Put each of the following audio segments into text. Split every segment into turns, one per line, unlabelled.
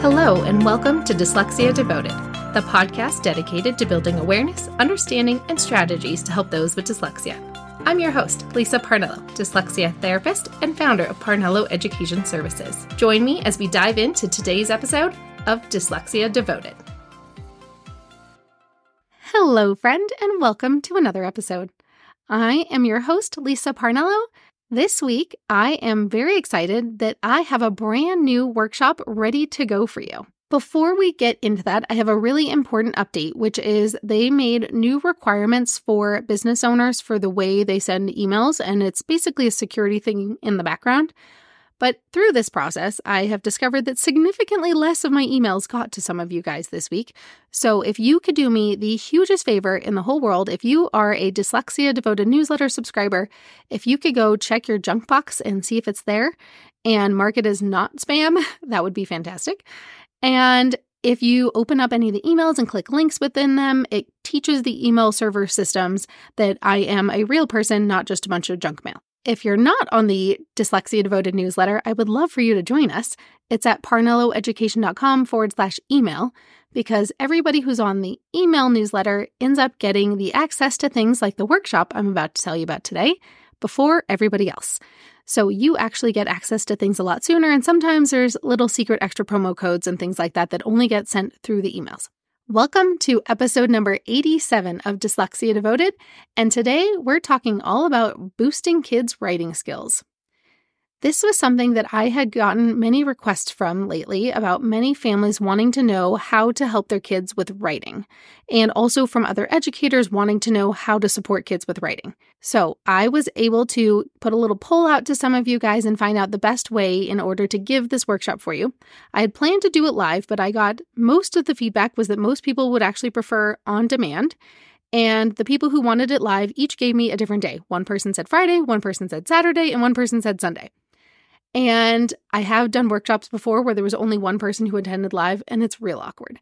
Hello, and welcome to Dyslexia Devoted, the podcast dedicated to building awareness, understanding, and strategies to help those with dyslexia. I'm your host, Lisa Parnello, dyslexia therapist and founder of Parnello Education Services. Join me as we dive into today's episode of Dyslexia Devoted. Hello, friend, and welcome to another episode. I am your host, Lisa Parnello this week, I am very excited that I have a brand new workshop ready to go for you. Before we get into that, I have a really important update, which is they made new requirements for business owners for the way they send emails, and it's basically a security thing in the background. But through this process, I have discovered that significantly less of my emails got to some of you guys this week. So if you could do me the hugest favor in the whole world, if you are a Dyslexia Devoted newsletter subscriber, if you could go check your junk box and see if it's there and mark it as not spam, that would be fantastic. And if you open up any of the emails and click links within them, it teaches the email server systems that I am a real person, not just a bunch of junk mail. If you're not on the Dyslexia Devoted newsletter, I would love for you to join us. It's at parnelloeducation.com forward slash email because everybody who's on the email newsletter ends up getting the access to things like the workshop I'm about to tell you about today before everybody else. So you actually get access to things a lot sooner, and sometimes there's little secret extra promo codes and things like that that only get sent through the emails. Welcome to episode number 87 of Dyslexia Devoted, and today we're talking all about boosting kids' writing skills. This was something that I had gotten many requests from lately about many families wanting to know how to help their kids with writing, and also from other educators wanting to know how to support kids with writing. So I was able to put a little poll out to some of you guys and find out the best way in order to give this workshop for you. I had planned to do it live, but I got most of the feedback was that most people would actually prefer on demand. And the people who wanted it live each gave me a different day. One person said Friday, one person said Saturday, and one person said Sunday. And I have done workshops before where there was only one person who attended live, and it's real awkward.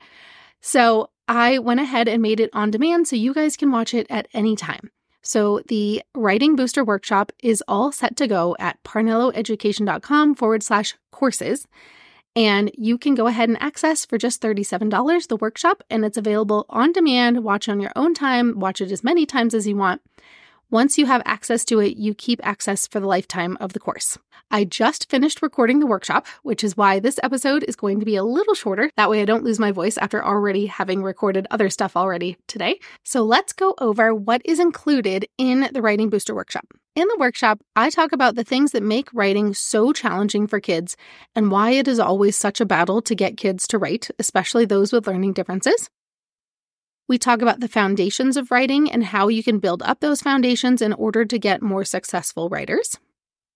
So I went ahead and made it on demand so you guys can watch it at any time. So the Writing Booster Workshop is all set to go at parnelloeducation.com forward slash courses. And you can go ahead and access for just $37 the workshop, and it's available on demand. Watch on your own time, watch it as many times as you want. Once you have access to it, you keep access for the lifetime of the course. I just finished recording the workshop, which is why this episode is going to be a little shorter. That way, I don't lose my voice after already having recorded other stuff already today. So, let's go over what is included in the Writing Booster Workshop. In the workshop, I talk about the things that make writing so challenging for kids and why it is always such a battle to get kids to write, especially those with learning differences. We talk about the foundations of writing and how you can build up those foundations in order to get more successful writers.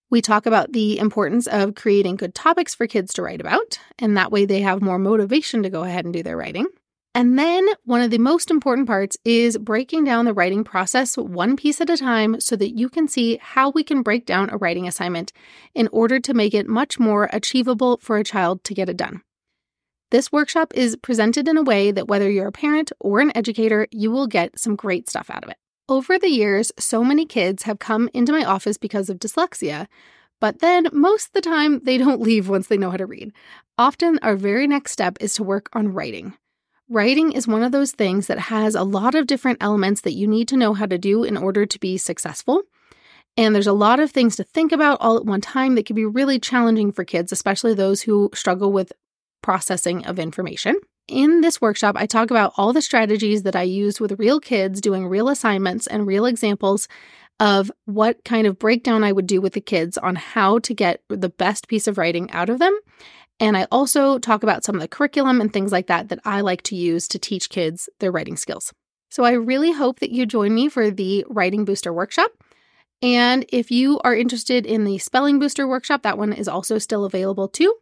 We talk about the importance of creating good topics for kids to write about, and that way they have more motivation to go ahead and do their writing. And then one of the most important parts is breaking down the writing process one piece at a time so that you can see how we can break down a writing assignment in order to make it much more achievable for a child to get it done. This workshop is presented in a way that whether you're a parent or an educator, you will get some great stuff out of it. Over the years, so many kids have come into my office because of dyslexia, but then most of the time they don't leave once they know how to read. Often, our very next step is to work on writing. Writing is one of those things that has a lot of different elements that you need to know how to do in order to be successful. And there's a lot of things to think about all at one time that can be really challenging for kids, especially those who struggle with processing of information. In this workshop, I talk about all the strategies that I use with real kids doing real assignments and real examples of what kind of breakdown I would do with the kids on how to get the best piece of writing out of them. And I also talk about some of the curriculum and things like that that I like to use to teach kids their writing skills. So I really hope that you join me for the Writing Booster Workshop. And if you are interested in the Spelling Booster Workshop, that one is also still available too.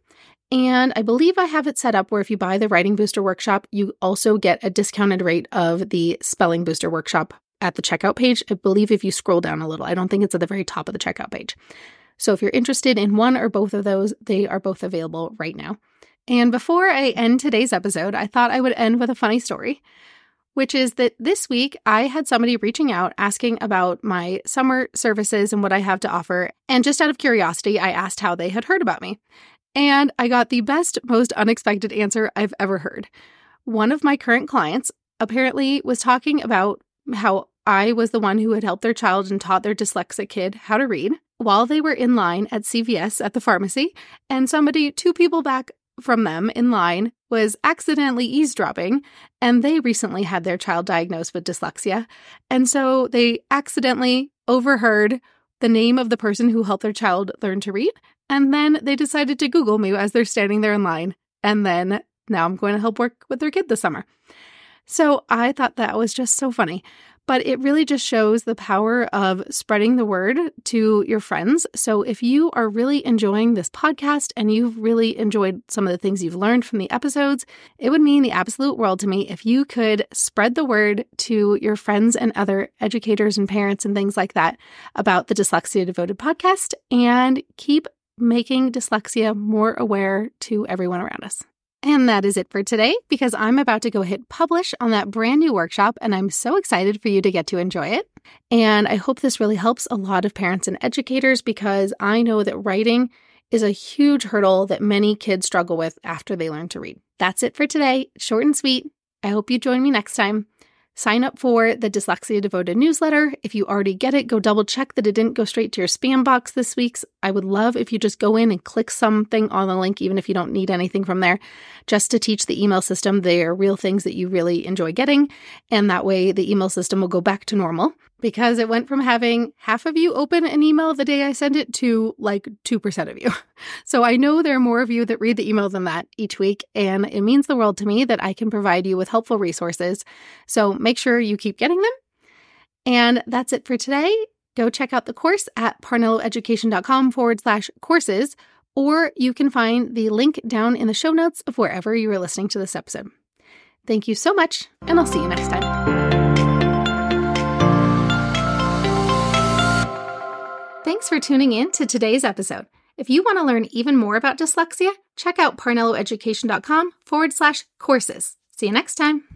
And I believe I have it set up where if you buy the Writing Booster Workshop, you also get a discounted rate of the Spelling Booster Workshop at the checkout page. I believe if you scroll down a little, I don't think it's at the very top of the checkout page. So if you're interested in one or both of those, they are both available right now. And before I end today's episode, I thought I would end with a funny story, which is that this week I had somebody reaching out asking about my summer services and what I have to offer. And just out of curiosity, I asked how they had heard about me. And I got the best, most unexpected answer I've ever heard. One of my current clients apparently was talking about how I was the one who had helped their child and taught their dyslexic kid how to read while they were in line at CVS at the pharmacy, and somebody, two people back from them in line, was accidentally eavesdropping, and they recently had their child diagnosed with dyslexia. And so they accidentally overheard the name of the person who helped their child learn to read, and then they decided to Google me as they're standing there in line. And then now I'm going to help work with their kid this summer. So I thought that was just so funny but it really just shows the power of spreading the word to your friends. So if you are really enjoying this podcast and you've really enjoyed some of the things you've learned from the episodes, it would mean the absolute world to me if you could spread the word to your friends and other educators and parents and things like that about the Dyslexia Devoted podcast and keep making dyslexia more aware to everyone around us. And that is it for today because I'm about to go hit publish on that brand new workshop and I'm so excited for you to get to enjoy it. And I hope this really helps a lot of parents and educators because I know that writing is a huge hurdle that many kids struggle with after they learn to read. That's it for today. Short and sweet. I hope you join me next time. Sign up for the Dyslexia Devoted newsletter. If you already get it, go double check that it didn't go straight to your spam box this week's. I would love if you just go in and click something on the link, even if you don't need anything from there, just to teach the email system. They are real things that you really enjoy getting. And that way the email system will go back to normal because it went from having half of you open an email the day I send it to like 2% of you. So I know there are more of you that read the email than that each week, and it means the world to me that I can provide you with helpful resources. So make sure you keep getting them. And that's it for today. Go check out the course at parnelloeducation.com forward slash courses, or you can find the link down in the show notes of wherever you are listening to this episode. Thank you so much, and I'll see you next time. For tuning in to today's episode. If you want to learn even more about dyslexia, check out parnelloeducation.com forward slash courses. See you next time.